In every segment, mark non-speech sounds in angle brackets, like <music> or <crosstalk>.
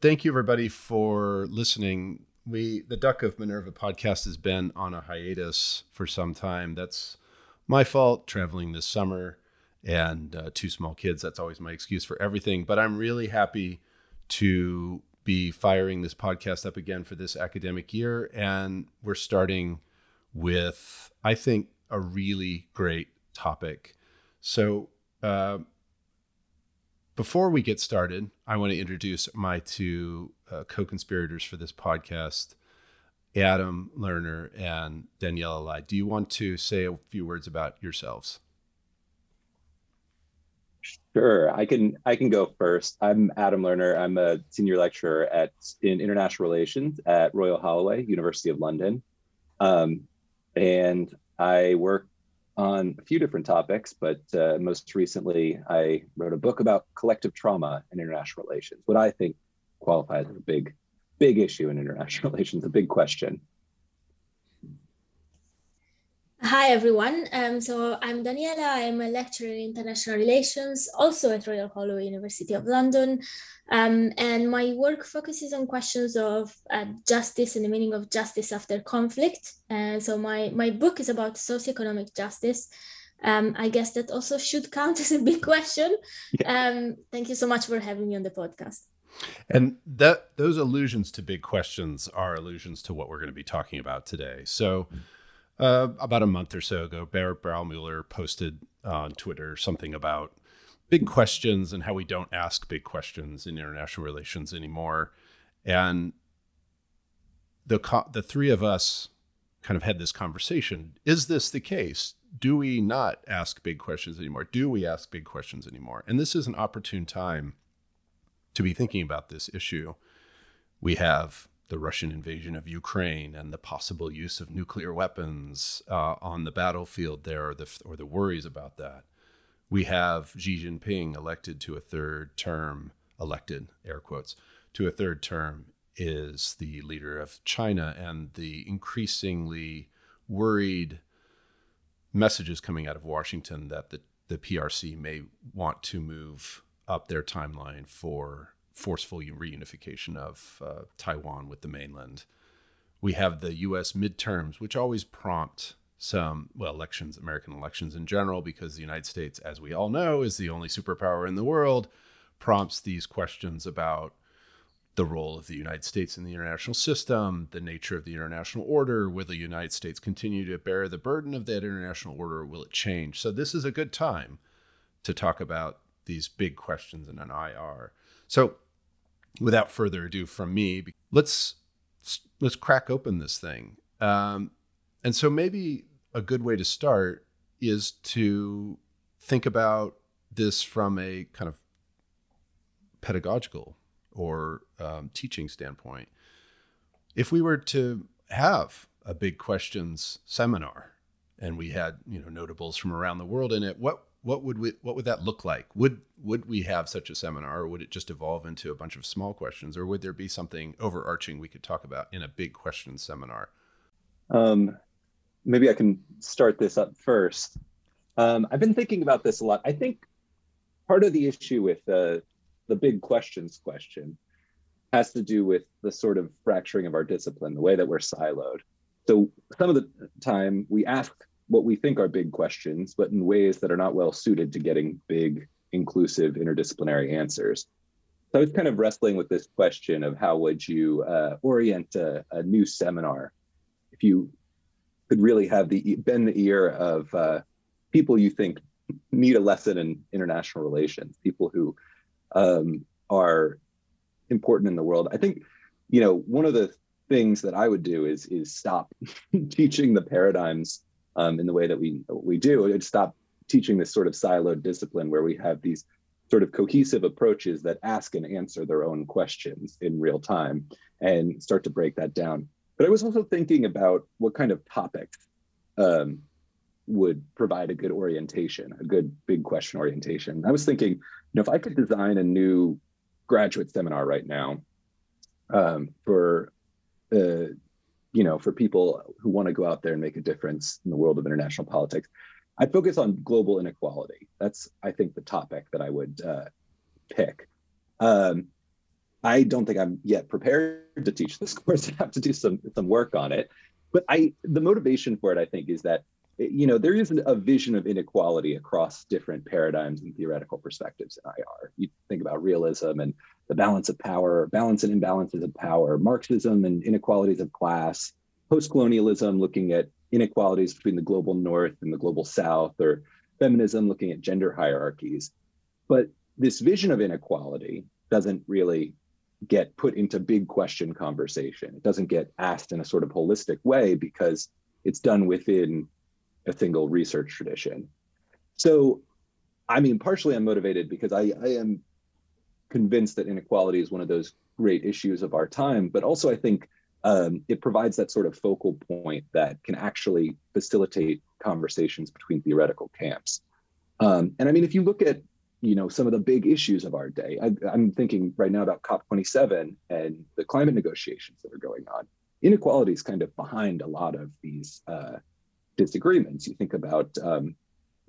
thank you everybody for listening. We the Duck of Minerva podcast has been on a hiatus for some time. That's my fault. Traveling this summer and uh, two small kids. That's always my excuse for everything. But I'm really happy to be firing this podcast up again for this academic year, and we're starting with I think a really great topic. So. Uh, before we get started, I want to introduce my two uh, co conspirators for this podcast, Adam Lerner and Daniela Lai. Do you want to say a few words about yourselves? Sure, I can. I can go first. I'm Adam Lerner. I'm a senior lecturer at in international relations at Royal Holloway, University of London, um, and I work on a few different topics, but uh, most recently, I wrote a book about collective trauma in international relations, what I think qualifies as a big, big issue in international <laughs> relations, a big question. Hi, everyone. Um, so I'm Daniela. I'm a lecturer in international relations, also at Royal Holloway University of London. Um, and my work focuses on questions of uh, justice and the meaning of justice after conflict. Uh, so my, my book is about socioeconomic justice. Um, I guess that also should count <laughs> as a big question. Yeah. Um, thank you so much for having me on the podcast. And that those allusions to big questions are allusions to what we're going to be talking about today. So. Mm-hmm uh, about a month or so ago, Bear Braumoeller posted on Twitter something about big questions and how we don't ask big questions in international relations anymore. And the co- the three of us kind of had this conversation. Is this the case? Do we not ask big questions anymore? Do we ask big questions anymore? And this is an opportune time to be thinking about this issue. We have the Russian invasion of Ukraine and the possible use of nuclear weapons uh, on the battlefield there, or the, or the worries about that. We have Xi Jinping elected to a third term, elected, air quotes, to a third term, is the leader of China, and the increasingly worried messages coming out of Washington that the, the PRC may want to move up their timeline for forceful reunification of uh, Taiwan with the mainland. We have the U.S. midterms, which always prompt some, well, elections, American elections in general, because the United States, as we all know, is the only superpower in the world, prompts these questions about the role of the United States in the international system, the nature of the international order. Will the United States continue to bear the burden of that international order, or will it change? So, this is a good time to talk about these big questions in an IR. So, without further ado from me, let's let's crack open this thing. Um, and so maybe a good way to start is to think about this from a kind of pedagogical or um, teaching standpoint. If we were to have a big questions seminar and we had you know notables from around the world in it, what what would we what would that look like? Would would we have such a seminar or would it just evolve into a bunch of small questions or would there be something overarching we could talk about in a big question seminar? Um, maybe i can start this up first. Um, i've been thinking about this a lot. I think part of the issue with uh, the big questions question has to do with the sort of fracturing of our discipline the way that we're siloed. So some of the time we ask what we think are big questions, but in ways that are not well suited to getting big, inclusive, interdisciplinary answers. So I was kind of wrestling with this question of how would you uh, orient a, a, new seminar if you could really have the bend the ear of uh, people you think need a lesson in international relations, people who um, are important in the world. I think, you know, one of the things that I would do is is stop <laughs> teaching the paradigms um, in the way that we we do. It stop teaching this sort of siloed discipline where we have these sort of cohesive approaches that ask and answer their own questions in real time and start to break that down. But I was also thinking about what kind of topics um, would provide a good orientation, a good big question orientation. I was thinking, you know, if I could design a new graduate seminar right now um, for uh, you know, for people who want to go out there and make a difference in the world of international politics, I'd focus on global inequality. That's, I think, the topic that I would uh, pick. Um, I don't think I'm yet prepared to teach this <laughs> course. I have to do some some work on it. But I the motivation for it, I think, is that you know there is a vision of inequality across different paradigms and theoretical perspectives in IR. You think about realism and the balance of power, balance and imbalances of power, Marxism and inequalities of class, post-colonialism looking at inequalities between the global north and the global south, or feminism looking at gender hierarchies. But this vision of inequality doesn't really get put into big question conversation. It doesn't get asked in a sort of holistic way because it's done within a single research tradition. So, I mean, partially I'm motivated because I, I am convinced that inequality is one of those great issues of our time, but also I think um, it provides that sort of focal point that can actually facilitate conversations between theoretical camps. Um, and I mean, if you look at you know some of the big issues of our day, I, I'm thinking right now about COP27 and the climate negotiations that are going on. Inequality is kind of behind a lot of these uh, disagreements. You think about um,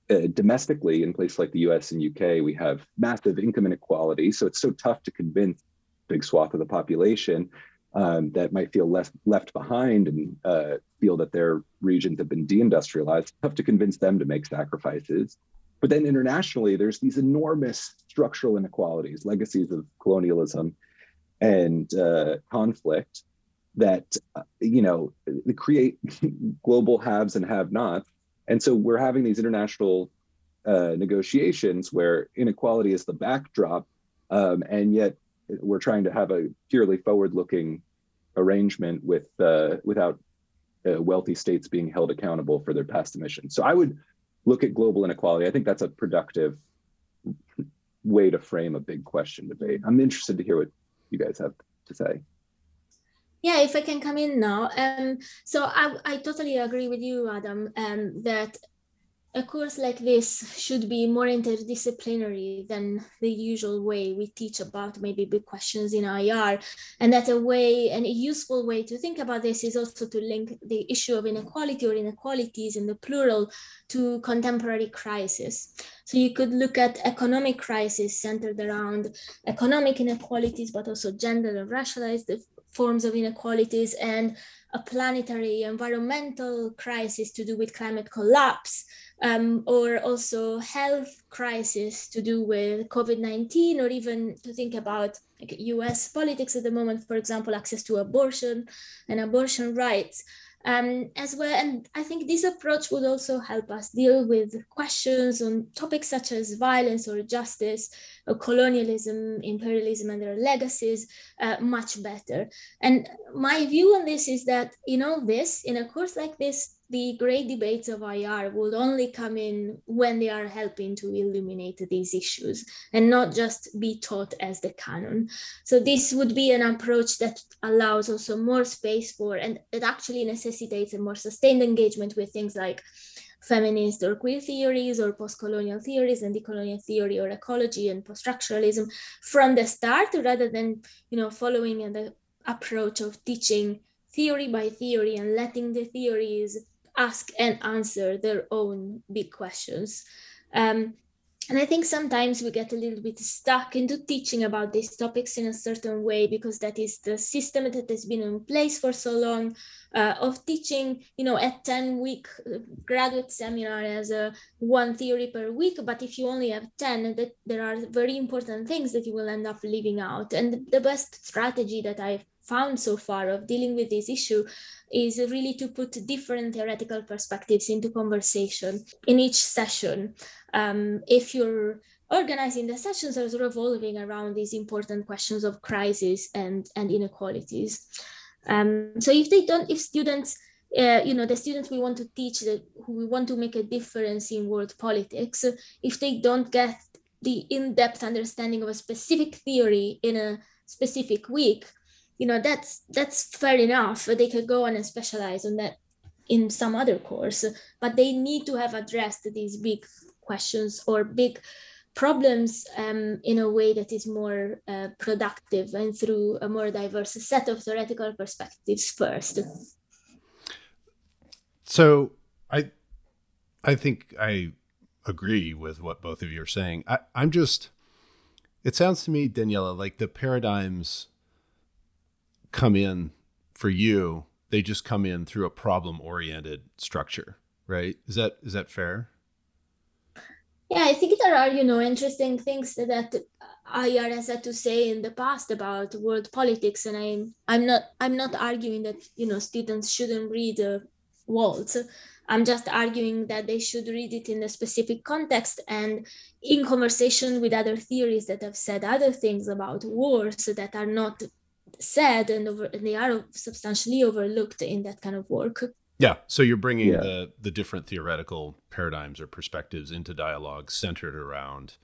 uh, domestically in places like the US and UK, we have massive income inequality. So it's so tough to convince big swath of the population um, that might feel left left behind and uh, feel that their regions have been deindustrialized. Tough to convince them to make sacrifices. But then internationally, there's these enormous structural inequalities, legacies of colonialism and uh, conflict that uh, you know create <laughs> global haves and have-nots and so we're having these international uh, negotiations where inequality is the backdrop um, and yet we're trying to have a purely forward-looking arrangement with uh, without uh, wealthy states being held accountable for their past emissions. So i would look at global inequality. I think that's a productive way to frame a big question debate. I'm interested to hear what you guys have to say yeah, if I can come in now. Um, so I, I totally agree with you, Adam, um, that a course like this should be more interdisciplinary than the usual way we teach about maybe big questions in IR. And that a way and a useful way to think about this is also to link the issue of inequality or inequalities in the plural to contemporary crisis. So you could look at economic crisis centered around economic inequalities, but also gender and racialized forms of inequalities and a planetary environmental crisis to do with climate collapse, um, or also health crisis to do with COVID-19, or even to think about like, US politics at the moment, for example, access to abortion and abortion rights um, as well. And I think this approach would also help us deal with questions on topics such as violence or justice, or colonialism, imperialism, and their legacies uh, much better. And my view on this is that in all this, in a course like this, the great debates of IR will only come in when they are helping to illuminate these issues and not just be taught as the canon. So this would be an approach that allows also more space for, and it actually necessitates a more sustained engagement with things like feminist or queer theories or post-colonial theories and decolonial theory or ecology and post-structuralism from the start rather than you know following the approach of teaching theory by theory and letting the theories ask and answer their own big questions. Um, and I think sometimes we get a little bit stuck into teaching about these topics in a certain way because that is the system that has been in place for so long uh, of teaching, you know, a 10 week uh, graduate seminar as a one theory per week. But if you only have 10, that there are very important things that you will end up leaving out. And the best strategy that I've found so far of dealing with this issue is really to put different theoretical perspectives into conversation in each session. Um, if you're organizing the sessions are revolving around these important questions of crisis and, and inequalities. Um, so if they don't, if students, uh, you know, the students we want to teach that who we want to make a difference in world politics, if they don't get the in-depth understanding of a specific theory in a specific week, you know that's that's fair enough they could go on and specialize on that in some other course but they need to have addressed these big questions or big problems um, in a way that is more uh, productive and through a more diverse set of theoretical perspectives first. So i i think i agree with what both of you are saying. I, i'm just it sounds to me, Daniela, like the paradigms come in for you. They just come in through a problem-oriented structure, right? Is that is that fair? Yeah, I think there are, you know, interesting things that IR has had to say in the past about world politics, and I'm I'm not I'm not arguing that you know students shouldn't read uh, Waltz. I'm just arguing that they should read it in a specific context and in conversation with other theories that have said other things about wars that are not said and, over, and they are substantially overlooked in that kind of work. Yeah, so you're bringing yeah. the the different theoretical paradigms or perspectives into dialogue centered around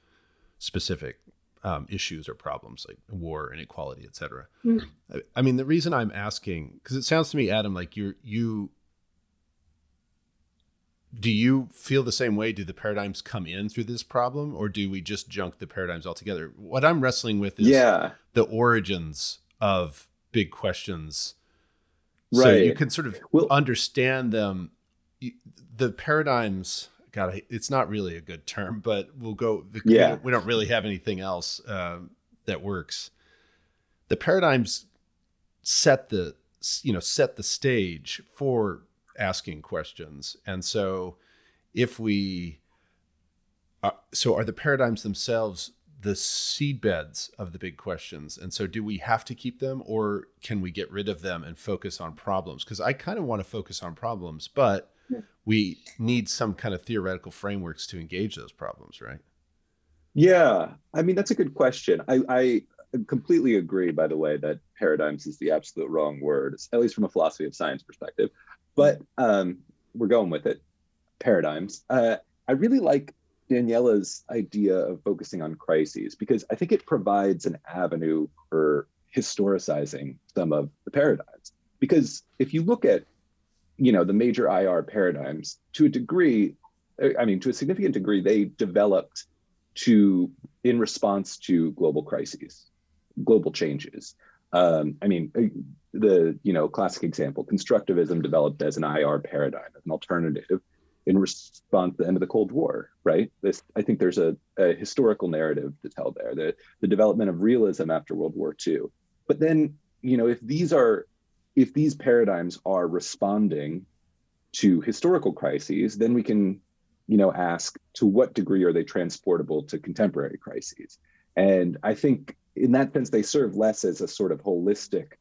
specific um, issues or problems like war, inequality, etc. Mm. I, I mean, the reason I'm asking because it sounds to me, Adam, like you you do you feel the same way? Do the paradigms come in through this problem, or do we just junk the paradigms altogether? What I'm wrestling with is yeah. the origins of big questions. Right. So you can sort of well, understand them. The paradigms, God, it's not really a good term, but we'll go. Yeah. We don't really have anything else uh, that works. The paradigms set the you know set the stage for asking questions. And so if we uh, so are the paradigms themselves the seedbeds of the big questions. And so do we have to keep them or can we get rid of them and focus on problems? Because i kind of want to focus on problems but we need some kind of theoretical frameworks to engage those problems right? Yeah i mean that's a good question. I, I completely agree by the way that paradigms is the absolute wrong word at least from a philosophy of science perspective. But um, we're going with it. Paradigms. Uh, I really like Daniela's idea of focusing on crises because I think it provides an avenue for historicizing some of the paradigms. Because if you look at, you know, the major IR paradigms, to a degree, I mean, to a significant degree, they developed to in response to global crises, global changes. Um, I mean, uh, the you know classic example, constructivism developed as an IR paradigm, an alternative in response to the end of the Cold War, right? This, I think there's a, a historical narrative to tell there. The the development of realism after World War II. But then, you know, if these are if these paradigms are responding to historical crises, then we can, you know, ask to what degree are they transportable to contemporary crises? And I think in that sense, they serve less as a sort of holistic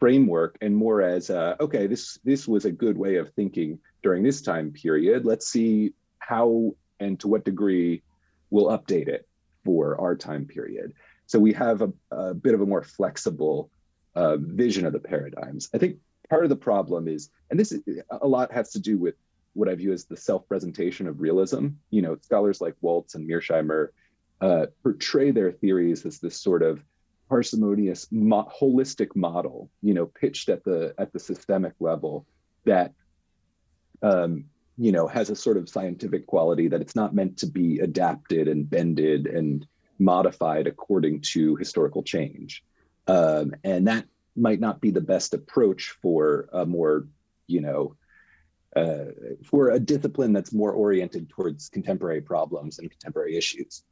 framework and more as a, okay, this this was a good way of thinking during this time period. Let's see how and to what degree we'll update it for our time period. So we have a, a bit of a more flexible uh, vision of the paradigms. I think part of the problem is, and this is, a lot has to do with what I view as the self-presentation of realism. You know, scholars like Waltz and Mearsheimer uh, portray their theories as this sort of parsimonious mo- holistic model you know pitched at the at the systemic level that um, you know has a sort of scientific quality that it's not meant to be adapted and bended and modified according to historical change. Um, and that might not be the best approach for a more you know uh, for a discipline that's more oriented towards contemporary problems and contemporary issues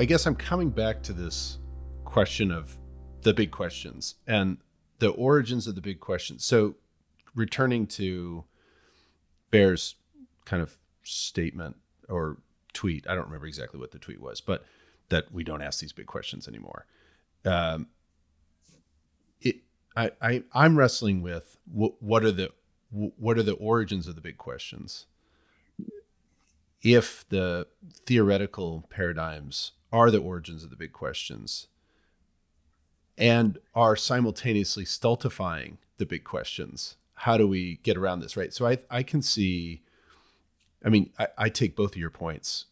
I guess I'm coming back to this question of the big questions and the origins of the big questions. So, returning to Bear's kind of statement or tweet, I don't remember exactly what the tweet was, but that we don't ask these big questions anymore. Um, it, I, I, I'm wrestling with what, what are the what are the origins of the big questions? If the theoretical paradigms are the origins of the big questions and are simultaneously stultifying the big questions. How do we get around this, right? So I, I can see, I mean, I, I take both of your points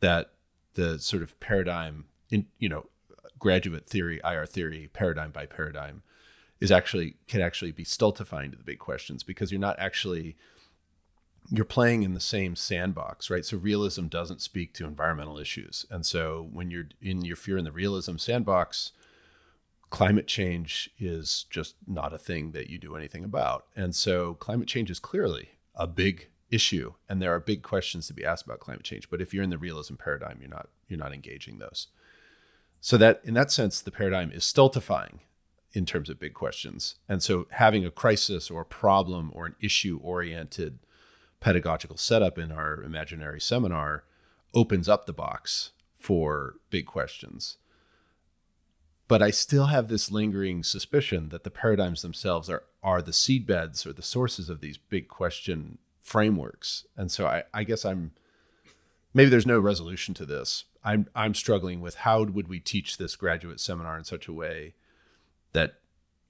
that the sort of paradigm in, you know, graduate theory, IR theory, paradigm by paradigm is actually can actually be stultifying to the big questions because you're not actually you're playing in the same sandbox, right? So realism doesn't speak to environmental issues. And so when you're in your fear in the realism sandbox, climate change is just not a thing that you do anything about. And so climate change is clearly a big issue and there are big questions to be asked about climate change. But if you're in the realism paradigm, you're not you're not engaging those. So that in that sense, the paradigm is stultifying in terms of big questions. And so having a crisis or a problem or an issue oriented pedagogical setup in our imaginary seminar opens up the box for big questions. But I still have this lingering suspicion that the paradigms themselves are, are the seedbeds or the sources of these big question frameworks. And so I, I guess I'm maybe there's no resolution to this. I'm I'm struggling with how would we teach this graduate seminar in such a way that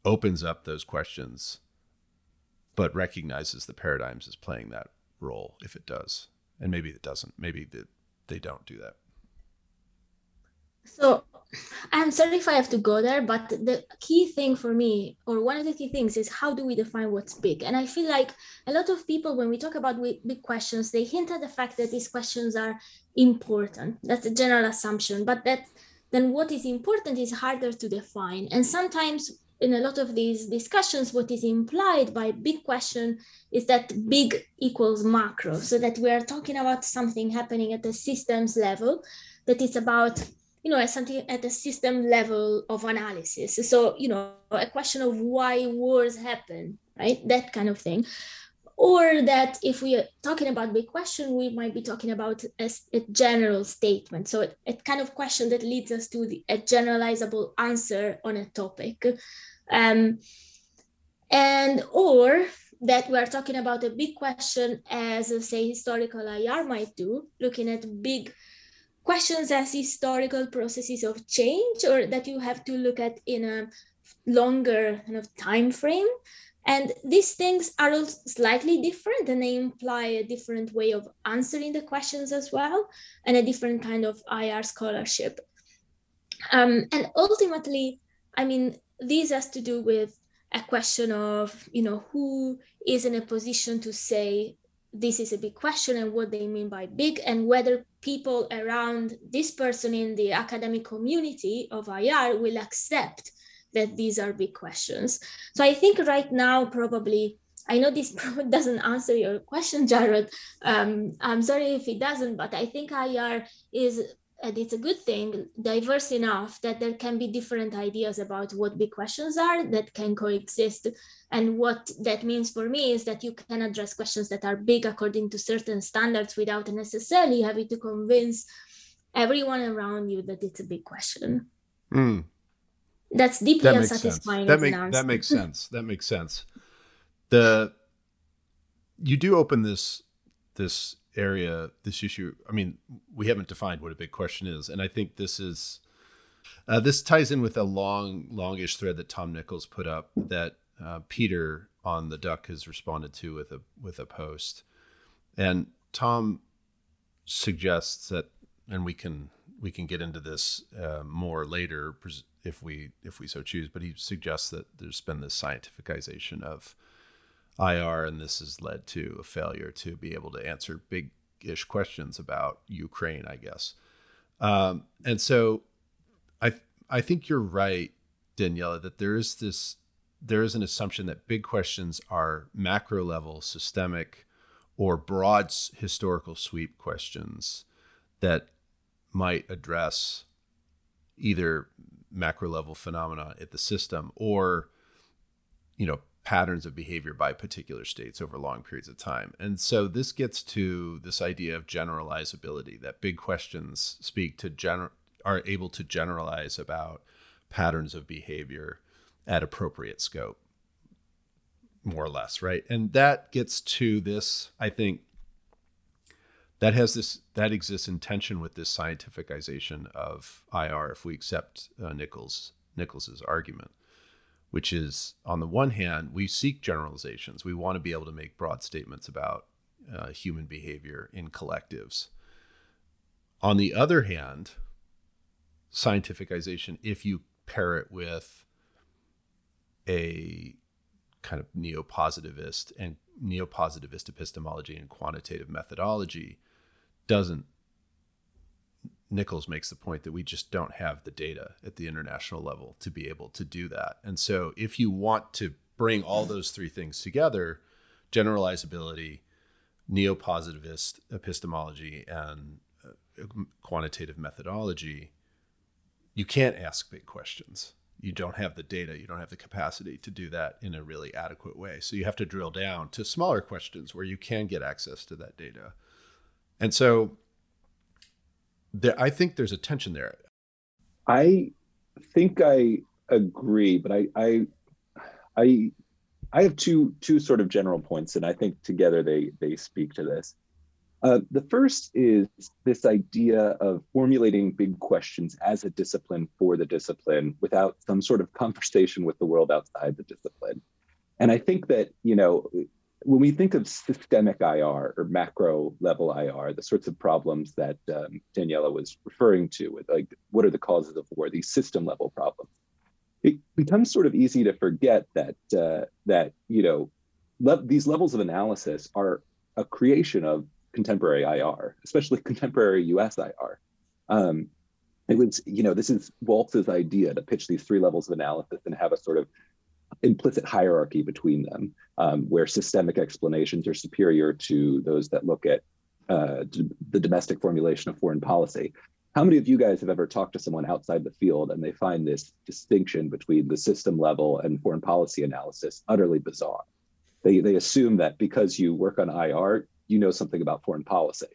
opens up those questions, but recognizes the paradigms as playing that role if it does. And maybe it doesn't. Maybe that they don't do that. So I'm sorry if I have to go there, but the key thing for me, or one of the key things, is how do we define what's big? And I feel like a lot of people, when we talk about big questions, they hint at the fact that these questions are important. That's a general assumption, but that then what is important is harder to define. And sometimes in a lot of these discussions, what is implied by big question is that big equals macro, so that we are talking about something happening at the systems level, that it's about you know, something at the system level of analysis. So, you know, a question of why wars happen, right? That kind of thing. Or that if we are talking about big question, we might be talking about a, a general statement. So a, a, kind of question that leads us to the, a generalizable answer on a topic. Um, and or that we're talking about a big question as say historical IR might do, looking at big questions as historical processes of change or that you have to look at in a longer kind of time frame and these things are all slightly different and they imply a different way of answering the questions as well and a different kind of ir scholarship. Um, and ultimately i mean this has to do with a question of you know who is in a position to say this is a big question and what they mean by big and whether people around this person in the academic community of IR will accept that these are big questions. So I think right now probably I know this <laughs> doesn't answer your question, Jared. Um, I'm sorry if it doesn't, but I think IR is and it's a good thing, diverse enough that there can be different ideas about what big questions are that can coexist. And what that means for me is that you can address questions that are big according to certain standards without necessarily having to convince everyone around you that it's a big question. Mm. That's deeply that unsatisfying. That, make, that makes <laughs> sense. That makes sense. The you do open this this area, this issue, I mean, we haven't defined what a big question is. And I think this is, uh, this ties in with a long, longish thread that Tom Nichols put up that uh, Peter on the Duck has responded to with a with a post, and Tom suggests that, and we can we can get into this uh, more later if we if we so choose. But he suggests that there's been this scientificization of IR, and this has led to a failure to be able to answer big ish questions about Ukraine, I guess. Um, and so I I think you're right, Daniela, that there is this there is an assumption that big questions are macro level, systemic, or broad historical sweep questions that might address either macro level phenomena at the system or you know patterns of behavior by particular states over long periods of time. And so this gets to this idea of generalizability that big questions speak to general are able to generalize about patterns of behavior at appropriate scope more or less, right? And that gets to this I think that has this that exists in tension with this scientificization of IR if we accept uh, Nichols Nichols's argument which is on the one hand, we seek generalizations. We want to be able to make broad statements about uh, human behavior in collectives. On the other hand, scientificization, if you pair it with a kind of neo-positivist and neo-positivist epistemology and quantitative methodology, doesn't Nichols makes the point that we just don't have the data at the international level to be able to do that. And so, if you want to bring all those three things together generalizability, neo-positivist epistemology and uh, quantitative methodology, you can't ask big questions. You don't have the data, you don't have the capacity to do that in a really adequate way. So you have to drill down to smaller questions where you can get access to that data. And so there, I think there's a tension there. I think I agree, but I, I, I, I have two two sort of general points, and I think together they they speak to this. Uh, the first is this idea of formulating big questions as a discipline for the discipline without some sort of conversation with the world outside the discipline. And I think that, you know, when we think of systemic IR or macro level IR, the sorts of problems that um, Daniela was referring to, with like what are the causes of war, these system level problems, it becomes sort of easy to forget that uh, that you know le- these levels of analysis are a creation of contemporary IR, especially <laughs> contemporary US IR. Um, it was, you know, this is Waltz's idea to pitch these three levels of analysis and have a sort of implicit hierarchy between them, um, where systemic explanations are superior to those that look at uh, the domestic formulation of foreign policy. How many of you guys have ever talked to someone outside the field and they find this distinction between the system level and foreign policy analysis utterly bizarre? They, they assume that because you work on IR, you know something about foreign policy.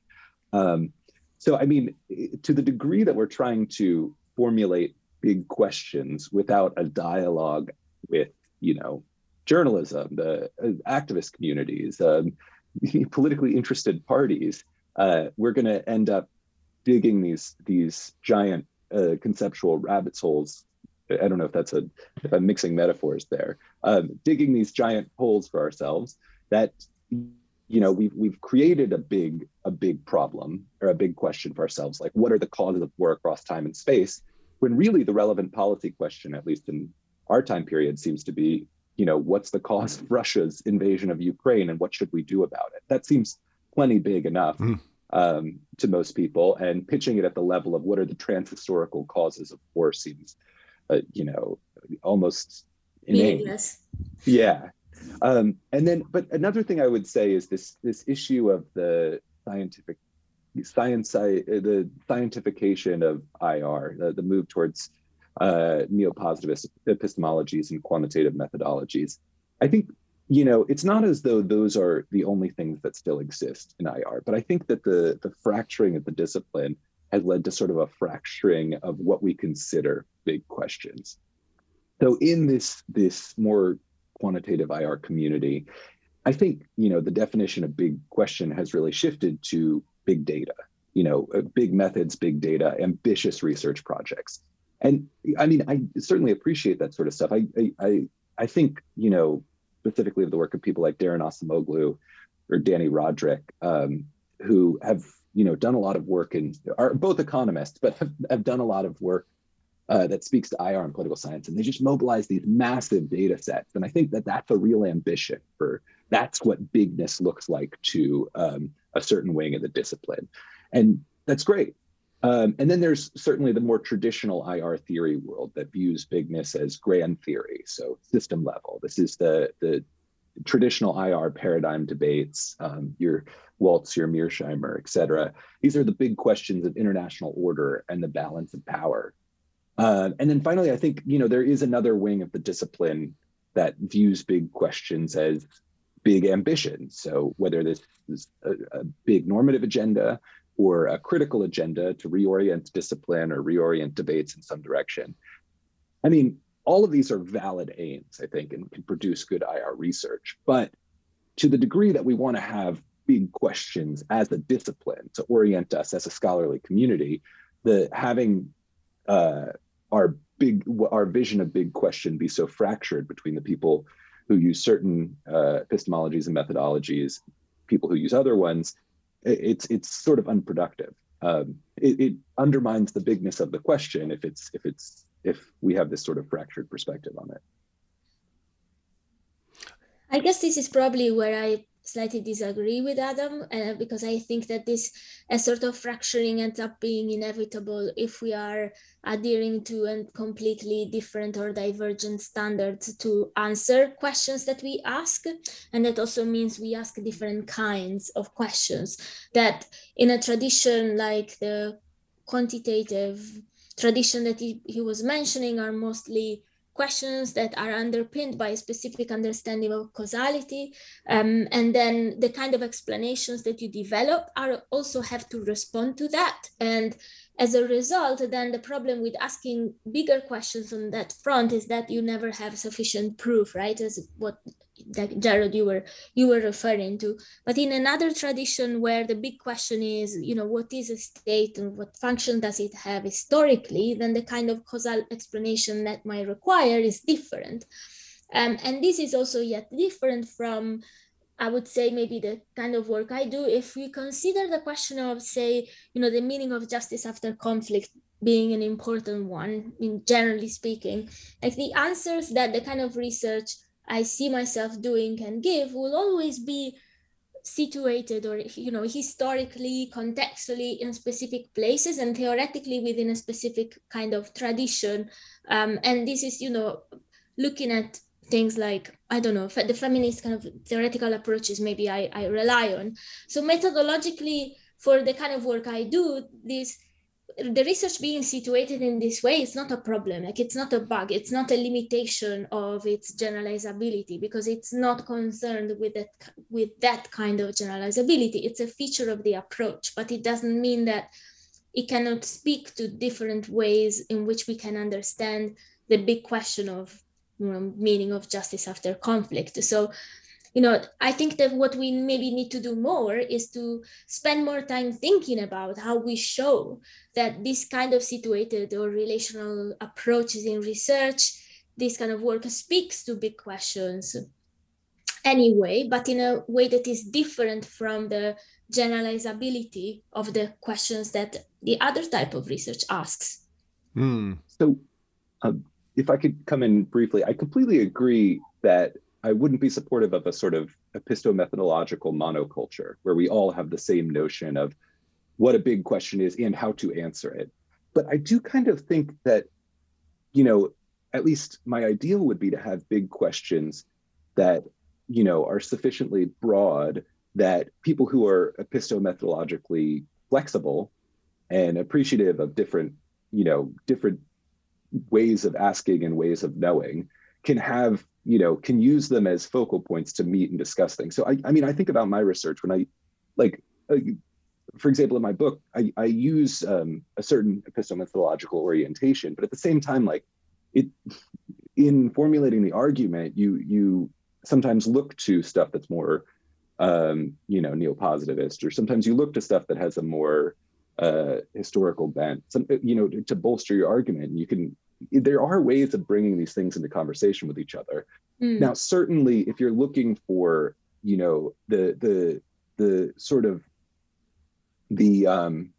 Um, so, I mean, to the degree that we're trying to formulate big questions without a dialogue with, you know, journalism, the uh, activist communities, um, <laughs> politically interested parties, uh, we're going to end up digging these these giant uh, conceptual rabbit holes. I don't know if that's a if I'm mixing metaphors there. Um, digging these giant holes for ourselves that you know we've we've created a big a big problem or a big question for ourselves like what are the causes of war across time and space when really the relevant policy question at least in our time period seems to be you know what's the cause of russia's invasion of ukraine and what should we do about it that seems plenty big enough mm. um, to most people and pitching it at the level of what are the transhistorical causes of war seems uh, you know almost inane. yeah um, and then, but another thing I would say is this this issue of the scientific science the scientification of IR, the, the move towards uh, neo-positivist epistemologies and quantitative methodologies. I think you know it's not as though those are the only things that still exist in IR, but I think that the the fracturing of the discipline has led to sort of a fracturing of what we consider big questions. So in this this more quantitative IR community, I think you know the definition of big question has really shifted to big data. You know, uh, big methods, big data, ambitious research projects. And I mean, I certainly appreciate that sort of stuff. I I I think you know specifically of the work of people like Daron Acemoglu or Dani Rodrik, um, who have you know done a lot of work and are both economists, but have, have done a lot of work uh, that speaks to IR and political science, and they just mobilize these massive data sets. And I think that that's a real ambition for that's what bigness looks like to um, a certain wing of the discipline, and that's great. Um, and then there's certainly the more traditional IR theory world that views bigness as grand theory, so system level. This is the the traditional IR paradigm debates, um, your Waltz, your Mearsheimer, et cetera. These are the big questions of international order and the balance of power uh, and then finally, I think you know there is another wing of the discipline that views big questions as big ambitions. So whether this is a, a big normative agenda or a critical agenda to reorient discipline or reorient debates in some direction. I mean, all of these are valid aims, I think, and can produce good IR research. But to the degree that we want to have big questions as a discipline to orient us as a scholarly community, the having uh, our big our vision of big question be so fractured between the people who use certain uh, epistemologies and methodologies, people who use other ones, it's it's sort of unproductive. Um, it, it, undermines the bigness of the question if it's if it's if we have this sort of fractured perspective on it. I guess this is probably where I slightly disagree with Adam uh, because I think that this a sort of fracturing ends up being inevitable if we are adhering to a completely different or divergent standards to answer questions that we ask. And that also means we ask different kinds of questions that in a tradition like the quantitative tradition that he, he was mentioning are mostly questions that are underpinned by a specific understanding of causality um, and then the kind of explanations that you develop are also have to respond to that. And as a result then the problem with asking bigger questions on that front is that you never have sufficient proof right? As what that Jared you were you were referring to. But in another tradition where the big question is, you know, what is a state and what function does it have historically, then the kind of causal explanation that might require is different. Um, and this is also yet different from, I would say, maybe the kind of work I do. If we consider the question of, say, you know, the meaning of justice after conflict being an important one, in generally speaking, like the answers that the kind of research I see myself doing and give will always be situated or you know historically contextually in specific places and theoretically within a specific kind of tradition. Um, and this is you know looking at things like i don't know the feminist kind of theoretical approaches maybe i, I rely on. So methodologically for the kind of work i do this the research being situated in this way is not a problem. Like it's not a bug. It's not a limitation of its generalizability because it's not concerned with that with that kind of generalizability. It's a feature of the approach but it doesn't mean that it cannot speak to different ways in which we can understand the big question of you know, meaning of justice after conflict. So you know i think that what we maybe need to do more is to spend more time thinking about how we show that this kind of situated or relational approaches in research this kind of work speaks to big questions anyway but in a way that is different from the generalizability of the questions that the other type of research asks mm. so uh, if i could come in briefly i completely agree that I wouldn't be supportive of a sort of epistomethodological monoculture where we all have the same notion of what a big question is and how to answer it. But I do kind of think that, you know, at least my ideal would be to have big questions that, you know, are sufficiently broad that people who are epistomethodologically flexible and appreciative of different, you know, different ways of asking and ways of knowing can have you know can use them as focal points to meet and discuss things. So i, I mean i think about my research when i like uh, for example in my book i, I use um, a certain epistemological orientation but at the same time like it in formulating the argument you you sometimes look to stuff that's more um, you know neo-positivist or sometimes you look to stuff that has a more uh, historical bent some you know to, to bolster your argument you can there are ways of bringing these things into conversation with each other. Mm. Now, certainly, if you're looking for, you know, the the the sort of the um,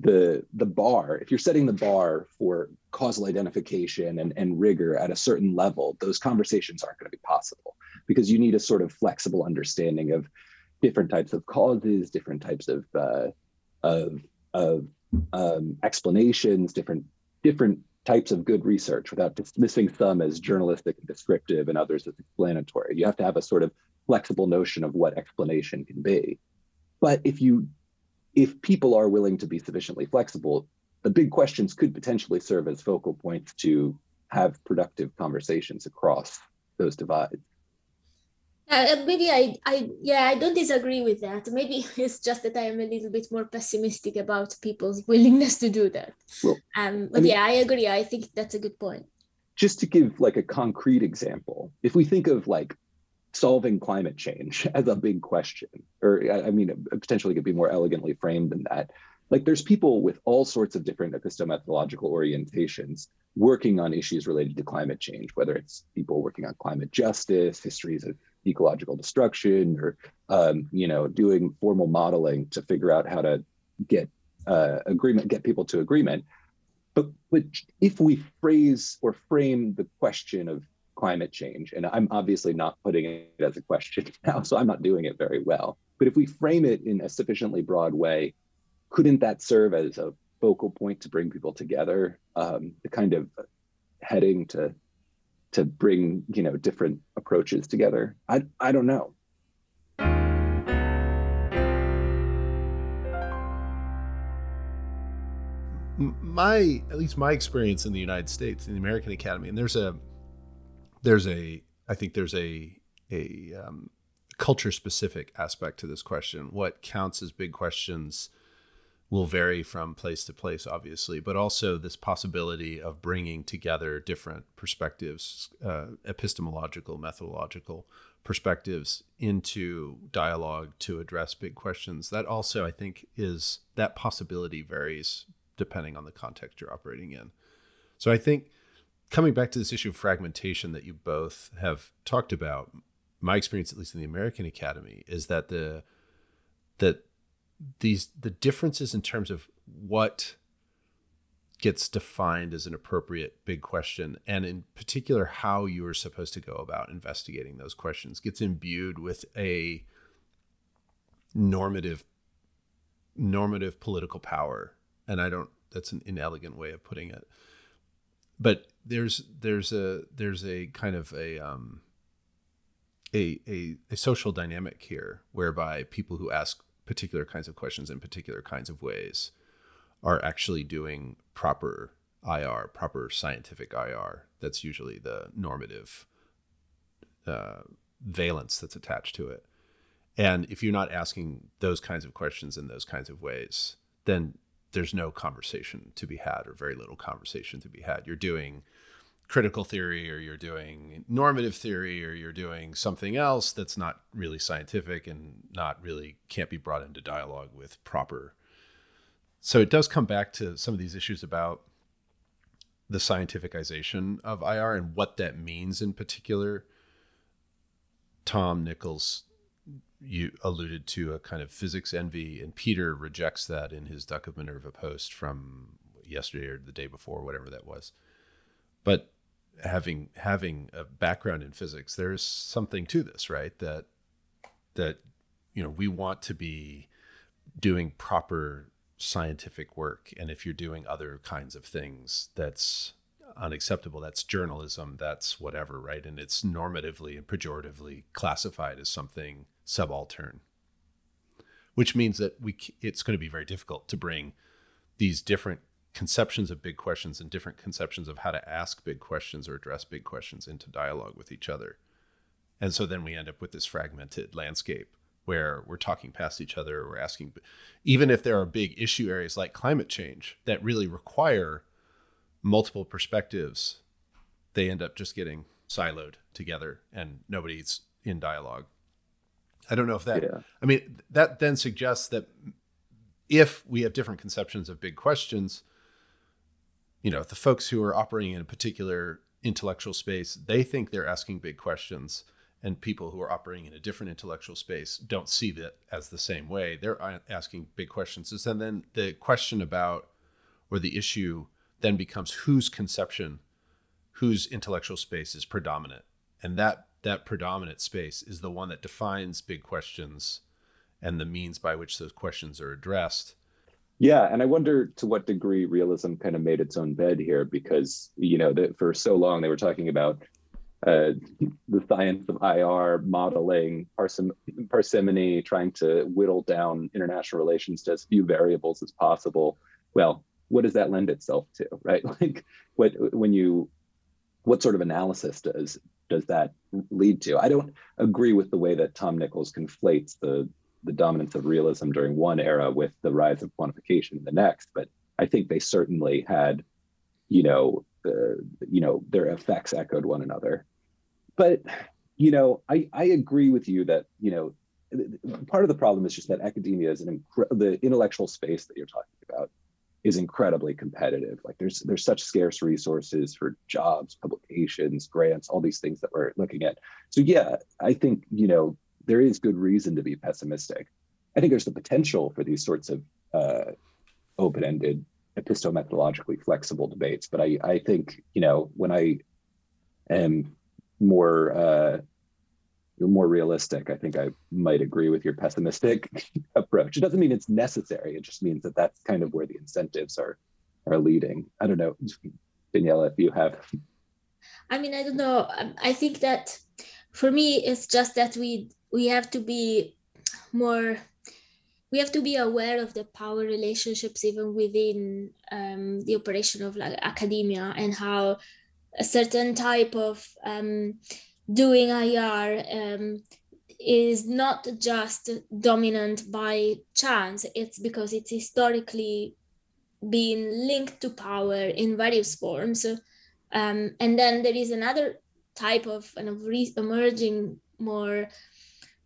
the the bar, if you're setting the bar for causal identification and, and rigor at a certain level, those conversations aren't going to be possible because you need a sort of flexible understanding of different types of causes, different types of uh, of of um, explanations, different different types of good research without dismissing some as journalistic and descriptive and others as explanatory. You have to have a sort of flexible notion of what explanation can be. But if you if people are willing to be sufficiently flexible, the big questions could potentially serve as focal points to have productive conversations across those divides. Uh, maybe I, I, yeah, I don't disagree with that. Maybe <laughs> it's just that I am a little bit more pessimistic about people's <laughs> willingness to do that. Well, um, but I mean, yeah, I agree. I think that's a good point. Just to give like a concrete example, if we think of like solving climate change <laughs> as a big question, or I mean, potentially could be more elegantly framed than that. Like there's people with all sorts of different epistemological orientations working on issues related to climate change, whether it's people working on climate justice, histories of ecological destruction or um, you know doing formal modeling to figure out how to get uh, agreement get people to agreement but but if we phrase or frame the question of climate change, and I'm obviously not putting it as a question <laughs> now, so I'm not doing it very well. But if we frame it in a sufficiently broad way, couldn't that serve as a focal point to bring people together? Um, the kind of heading to to bring you know different approaches together. I I don't know. my at least my experience in the United States in the American Academy, and there's a there's a I think there's a a um, culture specific aspect to this question. What counts as big questions will vary from place to place, obviously, but also this possibility of bringing together different perspectives, uh, epistemological, methodological perspectives into dialogue to address big questions. That also, I think, is that possibility varies depending on the context you're operating in. So I think coming back to this issue of fragmentation that you both have talked about, my experience, at least in the American Academy, is that the that these the differences in terms of what gets defined as an appropriate big question and in particular how you are supposed to go about investigating those questions gets imbued with a normative normative political power and I don't. That's an inelegant way of putting it. But there's there's a there's a kind of a um, a, a, a social dynamic here whereby people who ask particular kinds of questions in particular kinds of ways are actually doing proper IR, proper scientific IR. That's usually the normative uh, valence that's attached to it. And if you're not asking those kinds of questions in those kinds of ways, then there's no conversation to be had or very little conversation to be had. You're doing critical theory or you're doing normative theory or you're doing something else that's not really scientific and not really can't be brought into dialogue with proper so it does come back to some of these issues about the scientificization of IR and what that means in particular. Tom Nichols you alluded to a kind of physics envy, and Peter rejects that in his Duck of Minerva post from yesterday or the day before, whatever that was. But having having a background in physics, there's something to this, right? That that you know we want to be doing proper scientific work, and if you're doing other kinds of things, that's unacceptable. That's journalism. That's whatever, right? And it's normatively and pejoratively classified as something subaltern, which means that we it's going to be very difficult to bring these different conceptions of big questions and different conceptions of how to ask big questions or address big questions into dialogue with each other. And so then we end up with this fragmented landscape where we're talking past each other, we're asking, even if there are big issue areas like climate change that really require multiple perspectives, they end up just getting siloed together and nobody's in dialogue. I don't know if that, yeah. I mean, that then suggests that if we have different conceptions of big questions, you know, the folks who are operating in a particular intellectual space, they think they're asking big questions. And people who are operating in a different intellectual space don't see that as the same way. They're asking big questions. And then the question about, or the issue then becomes whose conception, whose intellectual space is predominant. And that that predominant space is the one that defines big questions and the means by which those questions are addressed. Yeah, and I wonder to what degree realism kind of made its own bed here, because you know that for so long they were talking about uh, the science of IR modeling, parsim- parsimony, trying to whittle down international relations to as few variables as possible. Well, what does that lend itself to, <laughs> right? Like, what when you, what sort of analysis does does that lead to? I don't agree with the way that Tom Nichols conflates the the dominance of realism during one era with the rise of quantification in the next, but I think they certainly had, you know, uh, you know, their effects echoed one another. But you know, I I agree with you that you know part of the problem is just that academia is an incre- the intellectual space that you're talking about is incredibly competitive. Like there's there's such scarce resources for jobs, publications, grants, all these things that we're looking at. So yeah, I think you know there is good reason to be pessimistic. I think there's the potential for these sorts of uh, open-ended, epistomethodologically flexible debates. But I I think you know when I am more uh, more realistic, I think I might agree with your pessimistic <laughs> approach. It doesn't mean it's necessary. It just means that that's kind of where the incentives are are leading. I don't know, Daniela, if you have. I mean, I don't know. I think that for me, it's just that we we have to be more. We have to be aware of the power relationships even within um, the operation of like academia and how a certain type of um, doing IR um, is not just dominant by chance, it's because it's historically been linked to power in various forms. Um, and then there is another type of kind of re- emerging more,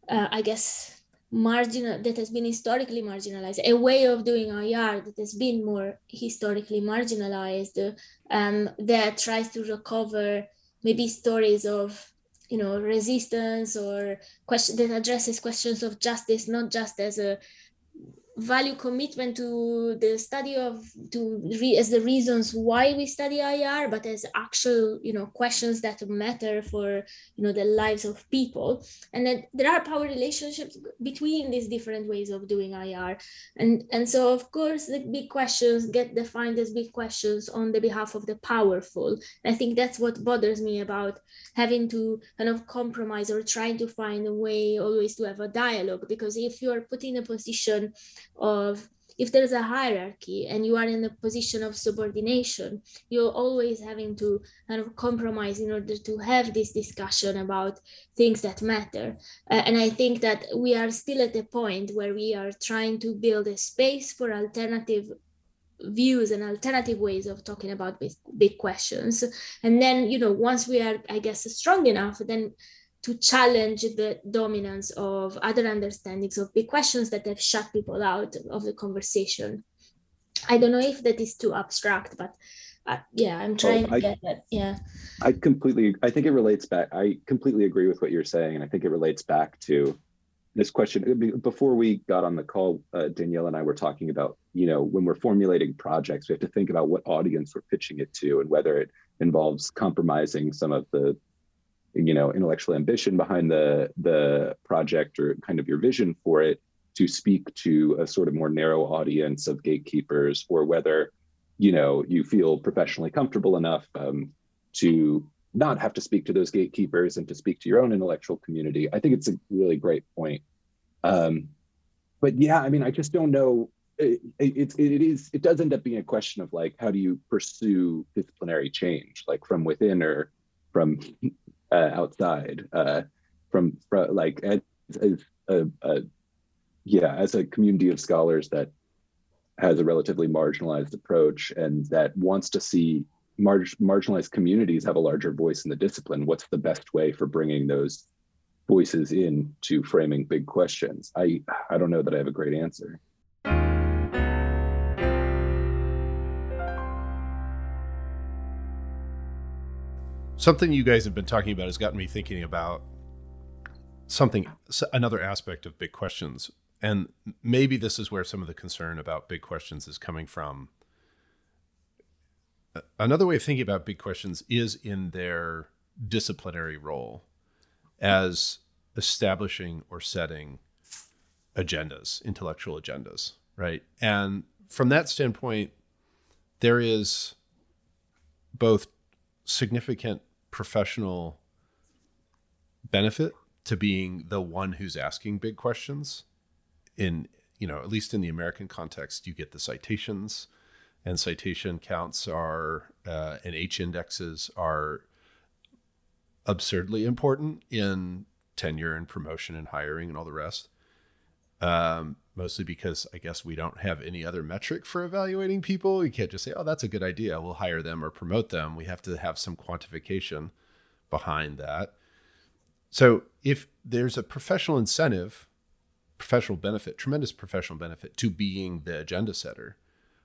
uh, I guess, marginal that has been historically marginalized a way of doing IR that has been more historically marginalized um, that tries to recover maybe stories of you know resistance or question that addresses questions of justice not just as a value commitment to the study of to re, as the reasons why we study IR, but as actual you know questions that matter for you know the lives of people, and then there are power relationships between these different ways of doing IR, and and so of course the big questions get defined as big questions on the behalf of the powerful. I think that's what bothers me about having to kind of compromise or trying to find a way always to have a dialogue because if you are put in a position of if there's a hierarchy and you are in a position of subordination, you're always having to kind of compromise in order to have this discussion about things that matter. Uh, and I think that we are still at a point where we are trying to build a space for alternative views and alternative ways of talking about big, big questions. And then, you know, once we are, I guess, strong enough, then to challenge the dominance of other understandings of big questions that have shut people out of the conversation. I don't know if that is too abstract, but uh, yeah, I'm oh, trying oh, I, to get that. Yeah. I completely, I think it relates back. I completely agree with what you're saying. And I think it relates back to this question. Before we got on the call, uh, Danielle and I were talking about, you know, when we're formulating projects, we have to think about what audience we're pitching it to and whether it involves compromising some of the you know intellectual ambition behind the the project or kind of your vision for it to speak to a sort of more narrow audience of gatekeepers or whether you know you feel professionally comfortable enough um, to not have to speak to those gatekeepers and to speak to your own intellectual community. I think it's a really great point. Um, but yeah i mean i just don't know. It, it, it is it does end up being a question of like how do you pursue disciplinary change like from within or from uh, outside uh, from, from like as, as a, a, yeah as a community of scholars that has a relatively marginalized approach and that wants to see mar- marginalized communities have a larger voice in the discipline what's the best way for bringing those voices in to framing big questions? I i don't know that i have a great answer Something you guys have been talking about has gotten me thinking about something, another aspect of big questions. And maybe this is where some of the concern about big questions is coming from. Another way of thinking about big questions is in their disciplinary role as establishing or setting agendas, intellectual agendas, right? And from that standpoint, there is both significant professional benefit to being the one who's asking big questions in you know at least in the american context you get the citations and citation counts are uh, and h indexes are absurdly important in tenure and promotion and hiring and all the rest. Um, mostly because I guess we don't have any other metric for evaluating people. You can't just say, oh, that's a good idea. We'll hire them or promote them. We have to have some quantification behind that. So if there's a professional incentive, professional benefit, tremendous professional benefit to being the agenda setter,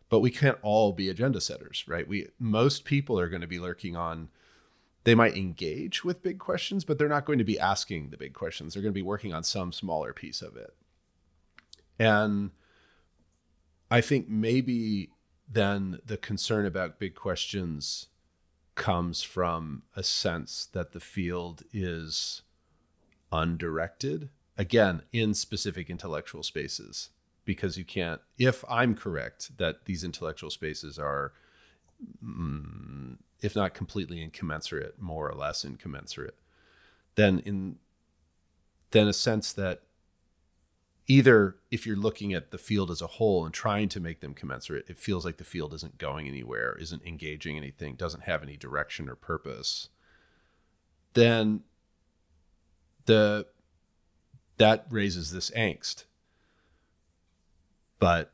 but we can't all be agenda setters, right? We most people are going to be lurking on they might engage with big questions, but they're not going to be asking the big questions. They're going to be working on some smaller piece of it. And I think maybe then the concern about big questions comes from a sense that the field is undirected. Again in specific intellectual spaces because you can't if i'm correct that these intellectual spaces are mm, if not completely incommensurate more or less incommensurate then in then a sense that either if you're looking at the field as a whole and trying to make them commensurate it feels like the field isn't going anywhere isn't engaging anything doesn't have any direction or purpose then the that raises this angst. But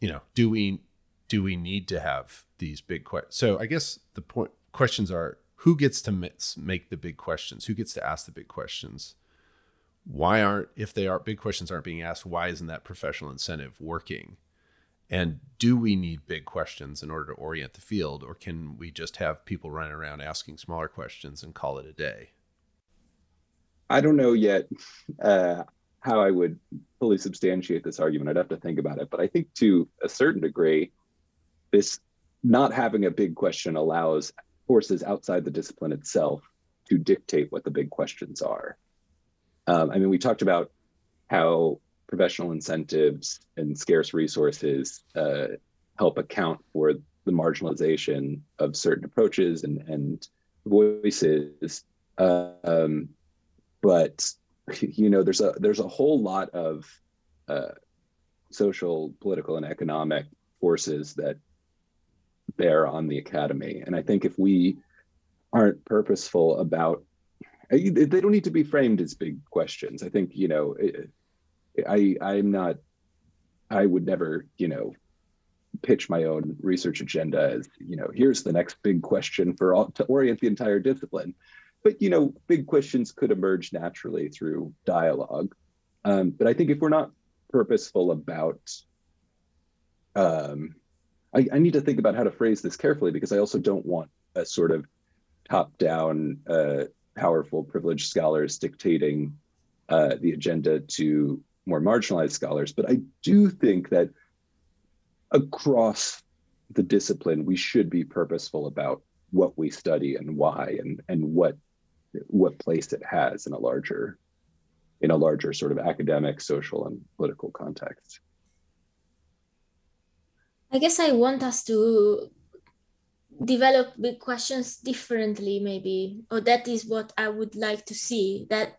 you know do we do we need to have these big questions so i guess the point questions are who gets to make the big questions? Who gets to ask the big questions why aren't if they are big questions aren't being asked why isn't that professional incentive working? And do we need big questions in order to orient the field or can we just have people running around asking smaller questions and call it a day? I don't know yet uh, how i would fully substantiate this argument. I'd have to think about it. But i think to a certain degree this not having a big question allows forces outside the discipline itself to dictate what the big questions are um, I mean, we talked about how professional incentives and scarce resources uh, help account for the marginalization of certain approaches and, and voices. Um, but you know, there's a there's a whole lot of uh, social, political, and economic forces that bear on the academy, and I think if we aren't purposeful about they don't need to be framed as big questions. I think you know, I I'm not. I would never you know pitch my own research agenda as you know here's the next big question for all to orient the entire discipline but you know big questions could emerge naturally through dialogue um, but i think if we're not purposeful about um, I, I, need to think about how to phrase this carefully because i also don't want a sort of top down uh, powerful privileged scholars dictating uh, the agenda to more marginalized scholars. But I do think that across the discipline, we should be purposeful about what we study and why and and what what place it has in a larger in a larger sort of academic, social, and political context. I guess I want us to develop big questions differently maybe or that is what i would like to see that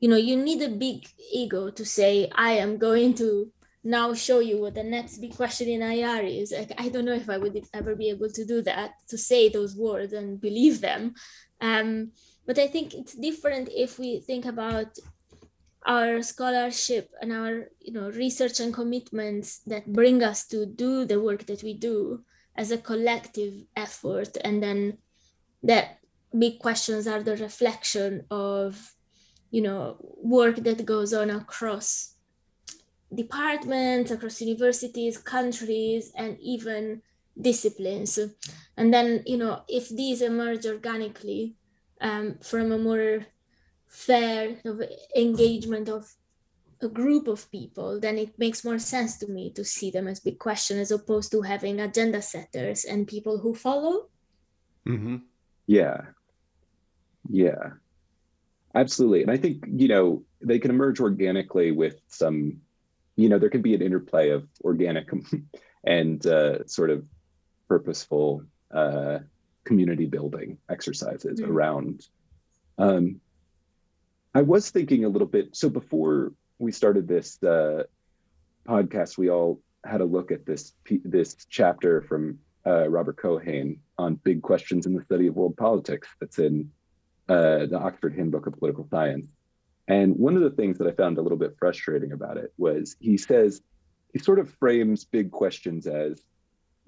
you know you need a big ego to say i am going to now show you what the next big question in IR is. Like, I don't know if I would ever be able to do that, to say those words and believe them. Um, but I think it's different if we think about our scholarship and our you know research and commitments that bring us to do the work that we do as a collective effort and then that big questions are the reflection of you know work that goes on across departments across universities countries and even disciplines. And then you know if these emerge organically um, from a more fair engagement of a group of people, then it makes more sense to me to see them as big question as opposed to having agenda setters and people who follow. Mm-hmm. Yeah. Yeah. Absolutely. And I think, you know, they can emerge organically with some, you know, there can be an interplay of organic <laughs> and uh, sort of purposeful uh, community building exercises mm-hmm. around. Um, I was thinking a little bit. So before we started this uh, podcast, we all had a look at this this chapter from uh, Robert Keohane on big questions in the study of world politics. That's in uh, the Oxford Handbook of Political Science. And one of the things that I found a little bit frustrating about it was he says he sort of frames big questions as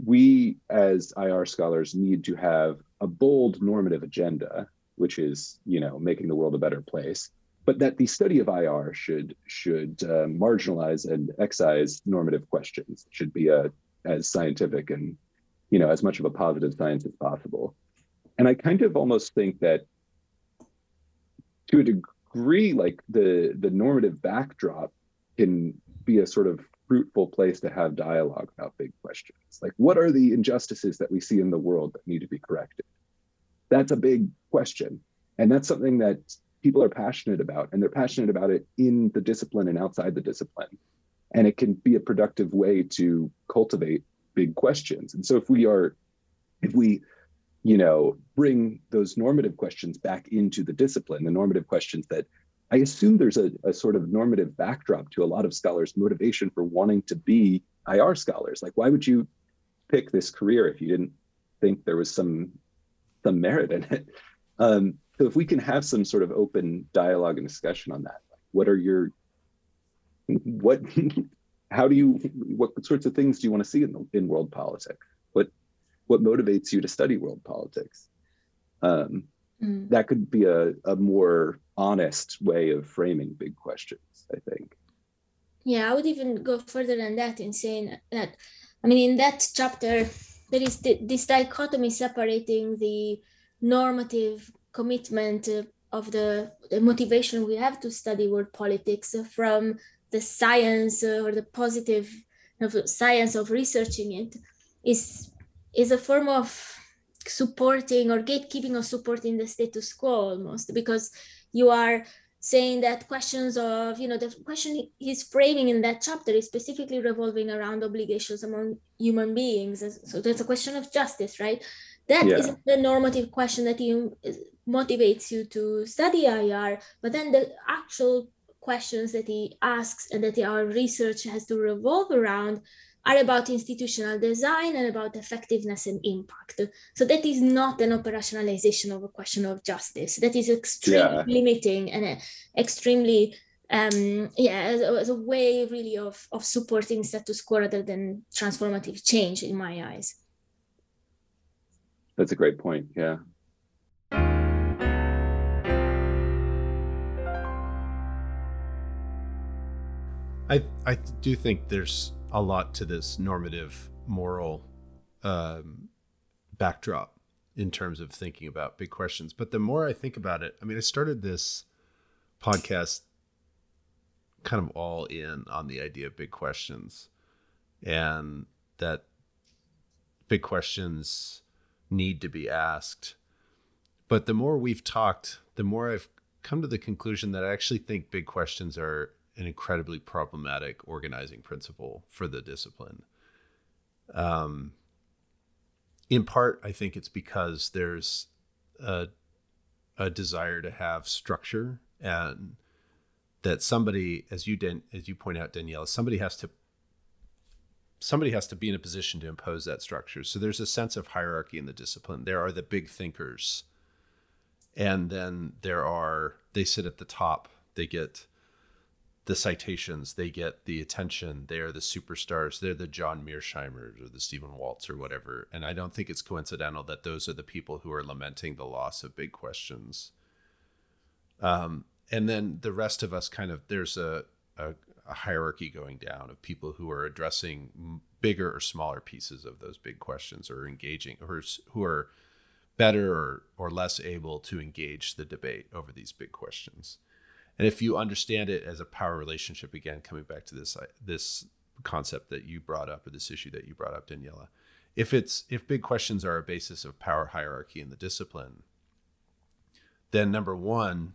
we as IR scholars need to have a bold normative agenda, which is you know making the world a better place but that the study of IR should should uh, marginalize and excise normative questions. It should be a as scientific and you know as much of a positive science as possible. And I kind of almost think that to a degree, like the the normative backdrop can be a sort of fruitful place to have dialogue about big questions. Like what are the injustices that we see in the world that need to be corrected? That's a big question. And that's something that people are passionate about, and they're passionate about it in the discipline and outside the discipline. And it can be a productive way to cultivate big questions. And so if we are, if we, you know, bring those normative questions back into the discipline, the normative questions that I assume there's a, a sort of normative backdrop to a lot of scholars' motivation for wanting to be IR scholars. Like, why would you pick this career if you didn't think there was some some merit in it? Um, so if we can have some sort of open dialogue and discussion on that, like what are your what <laughs> how do you what sorts of things do you want to see in, the, in world politics? What what motivates you to study world politics? Um, mm. That could be a, a more honest way of framing big questions, I think. Yeah, I would even go further than that in saying that, I mean, in that chapter, there is this dichotomy separating the normative commitment uh, of the, the motivation we have to study world politics uh, from the science uh, or the positive of science of researching it is is a form of supporting or gatekeeping or supporting the status quo almost because you are saying that questions of you know the question he's framing in that chapter is specifically revolving around obligations among human beings so that's a question of justice right That yeah. is the normative question that you motivates you to study ir but then the actual questions that he asks and that our research has to revolve around are about institutional design and about effectiveness and impact. So that is not an operationalization of a question of justice. That is extremely yeah. limiting and uh, extremely um, yeah, as, as, a way really of, of supporting status quo rather than transformative change in my eyes. That's a great point. Yeah. I I do think there's a lot to this normative moral um, backdrop in terms of thinking about big questions. But the more I think about it, I mean, I started this podcast kind of all in on the idea of big questions and that big questions need to be asked. But the more we've talked, the more I've come to the conclusion that I actually think big questions are an incredibly problematic organizing principle for the discipline. Um, in part, I think it's because there's a, a desire to have structure and that somebody, as you did, as you point out, Daniela, somebody has to somebody has to be in a position to impose that structure. So there's a sense of hierarchy in the discipline. There are the big thinkers, and then there are they sit at the top. They get the citations, they get the attention. They are the superstars. They're the John Mearsheimers or the Stephen Walts or whatever. And I don't think it's coincidental that those are the people who are lamenting the loss of big questions. Um, and then the rest of us kind of there's a, a, a hierarchy going down of people who are addressing bigger or smaller pieces of those big questions or engaging or who are better or, or less able to engage the debate over these big questions. And if you understand it as a power relationship, again, coming back to this this concept that you brought up or this issue that you brought up, Daniela, if it's if big questions are a basis of power hierarchy in the discipline, then number one,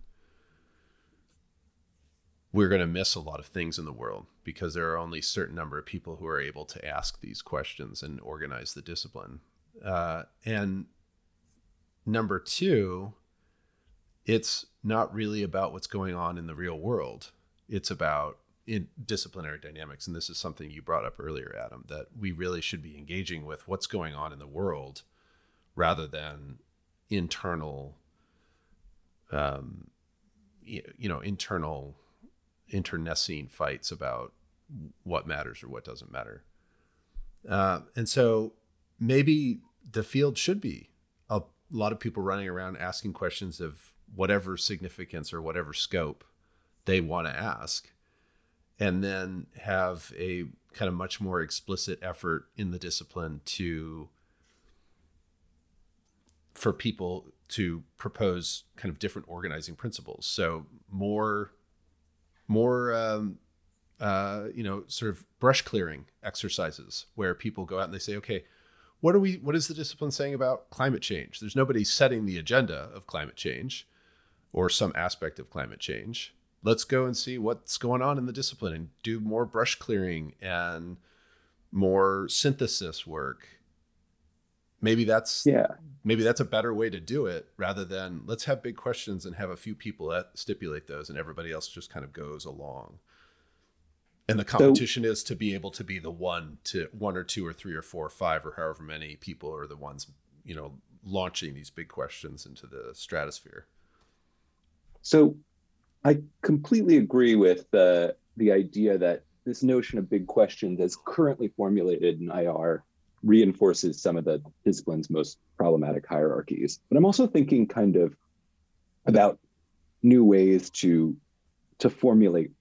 we're going to miss a lot of things in the world because there are only a certain number of people who are able to ask these questions and organize the discipline. Uh, and number two, it's not really about what's going on in the real world. It's about in disciplinary dynamics. And this is something you brought up earlier, Adam, that we really should be engaging with what's going on in the world rather than internal, um, you know, internal, internecine fights about what matters or what doesn't matter. Uh, and so maybe the field should be a lot of people running around asking questions of whatever significance or whatever scope they want to ask and then have a kind of much more explicit effort in the discipline to for people to propose kind of different organizing principles so more more um, uh, you know sort of brush clearing exercises where people go out and they say okay what are we what is the discipline saying about climate change? There's nobody setting the agenda of climate change or some aspect of climate change. Let's go and see what's going on in the discipline and do more brush clearing and more synthesis work. Maybe that's yeah. Maybe that's a better way to do it rather than let's have big questions and have a few people stipulate those and everybody else just kind of goes along. And the competition so, is to be able to be the one to one or two or three or four or five or however many people are the ones, you know, launching these big questions into the stratosphere. So I completely agree with the the idea that this notion of big questions as currently formulated in IR reinforces some of the discipline's most problematic hierarchies. But I'm also thinking kind of about new ways to to formulate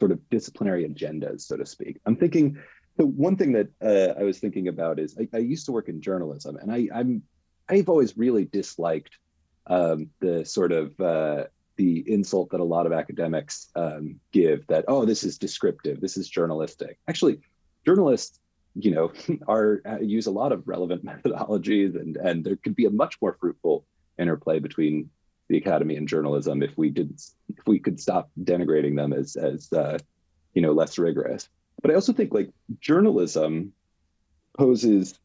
sort of disciplinary agendas, so to speak. I'm thinking the one thing that uh, I was thinking about is I, I, used to work in journalism, and I, I'm I've always really disliked um, the sort of uh, the insult that a lot of academics um, give that oh this is descriptive, this is journalistic. Actually, journalists you know <laughs> are uh, use a lot of relevant <laughs> methodologies, and and there could be a much more fruitful interplay between the academy and journalism if we did if we could stop denigrating them as as uh, you know less rigorous but i also think like journalism poses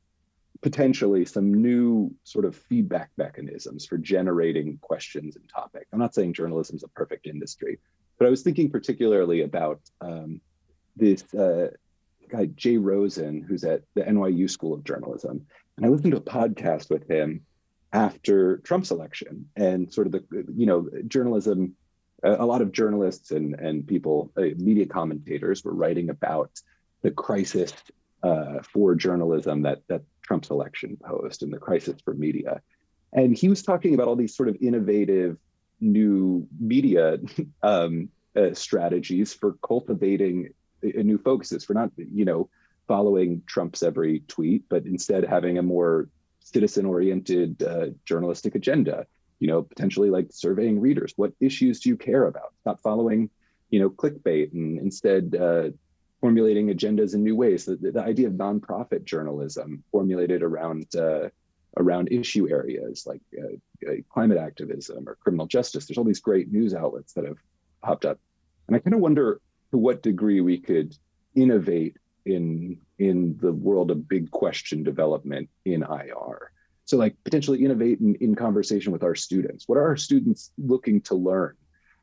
potentially some new sort of feedback mechanisms for generating questions and topics. I'm not saying journalism is a perfect industry but i was thinking particularly about um, this uh, guy jay rosen who's at the nyu school of journalism. And i listened to a podcast with him after Trump's election and sort of the you know journalism a lot of journalists and and people uh, media commentators were writing about the crisis uh, for journalism that that Trump's election post and the crisis for media. And he was talking about all these sort of innovative new media <laughs> um, uh, strategies for cultivating new focuses for not you know following Trump's every tweet but instead having a more citizen oriented uh, journalistic agenda you know potentially like surveying readers. What issues do you care about? Not following you know clickbait and instead uh, formulating agendas in new ways the, the idea of nonprofit journalism formulated around uh, around issue areas like uh, uh, climate activism or criminal justice there's all these great news outlets that have popped up and i kind of wonder to what degree we could innovate in in the world of big question development in IR. So like potentially innovate in, in conversation with our students. What are our students looking to learn?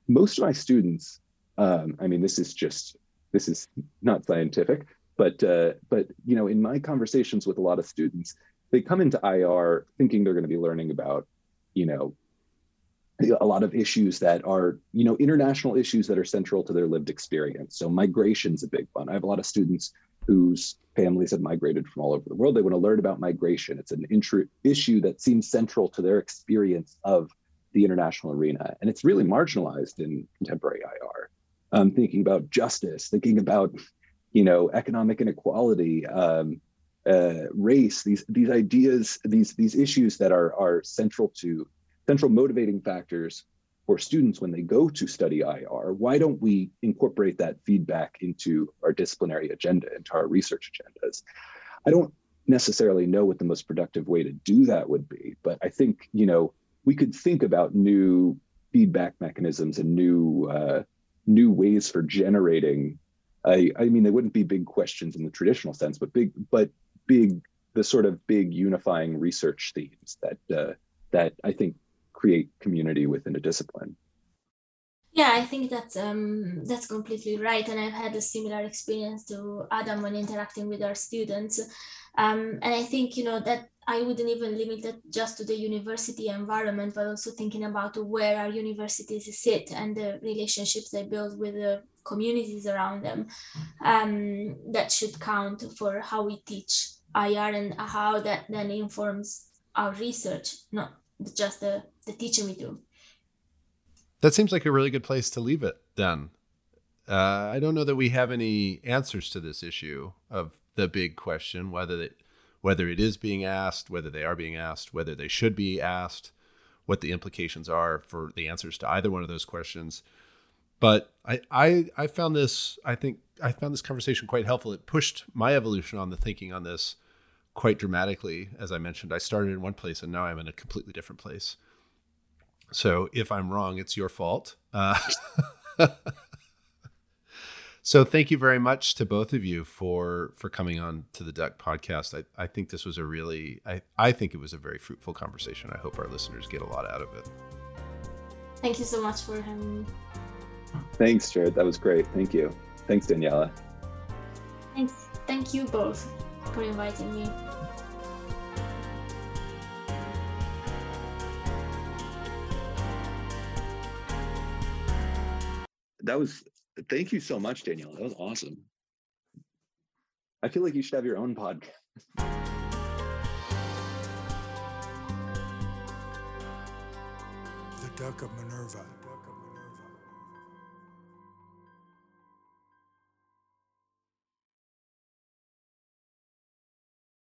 Most of my students, um, I mean, this is just this is not scientific, but uh, but you know, in my conversations with a lot of students, they come into IR thinking they're going to be learning about, you know, a lot of issues that are, you know, international issues that are central to their lived experience. So migration's a big one. I have a lot of students whose families have migrated from all over the world. They want to learn about migration. It's an intro- issue that seems central to their experience of the international arena. And it's really marginalized in contemporary IR. Um, thinking about justice, thinking about, you know, economic inequality, um, uh, race, these these ideas, these these issues that are are central to central motivating factors for students when they go to study IR, why don't we incorporate that feedback into our disciplinary agenda, into our research agendas? I don't necessarily know what the most productive way to do that would be, but I think, you know, we could think about new feedback mechanisms and new uh, new ways for generating. I, I mean, they wouldn't be big questions in the traditional sense, but big, but big, the sort of big unifying research themes that uh, that I think create community within a discipline. Yeah, I think that's um, that's completely right, and I've had a similar experience to Adam when interacting with our students, um, and I think you know that I wouldn't even limit it just to the university environment, but also thinking about where our universities sit and the relationships they build with the communities around them. Um, that should count for how we teach IR and how that then informs our research, not just the, the teaching we do. That seems like a really good place to leave it then. Uh, I don't know that we have any answers to this issue of the big question whether it, whether it is being asked, whether they are being asked, whether they should be asked, what the implications are for the answers to either one of those questions. But I, I, I found this, I think I found this conversation quite helpful. It pushed my evolution on the thinking on this quite dramatically. As I mentioned, I started in one place and now I'm in a completely different place. So if I'm wrong, it's your fault. Uh, <laughs> so thank you very much to both of you for for coming on to the Duck podcast. I, I think this was a really I, I think it was a very fruitful conversation. I hope our listeners get a lot out of it. Thank you so much for having me. Thanks, Jared. That was great. Thank you. Thanks, Daniela. Thanks. Thank you both for inviting me. That was thank you so much, Danielle. That was awesome. I feel like you should have your own podcast. The Duck of Minerva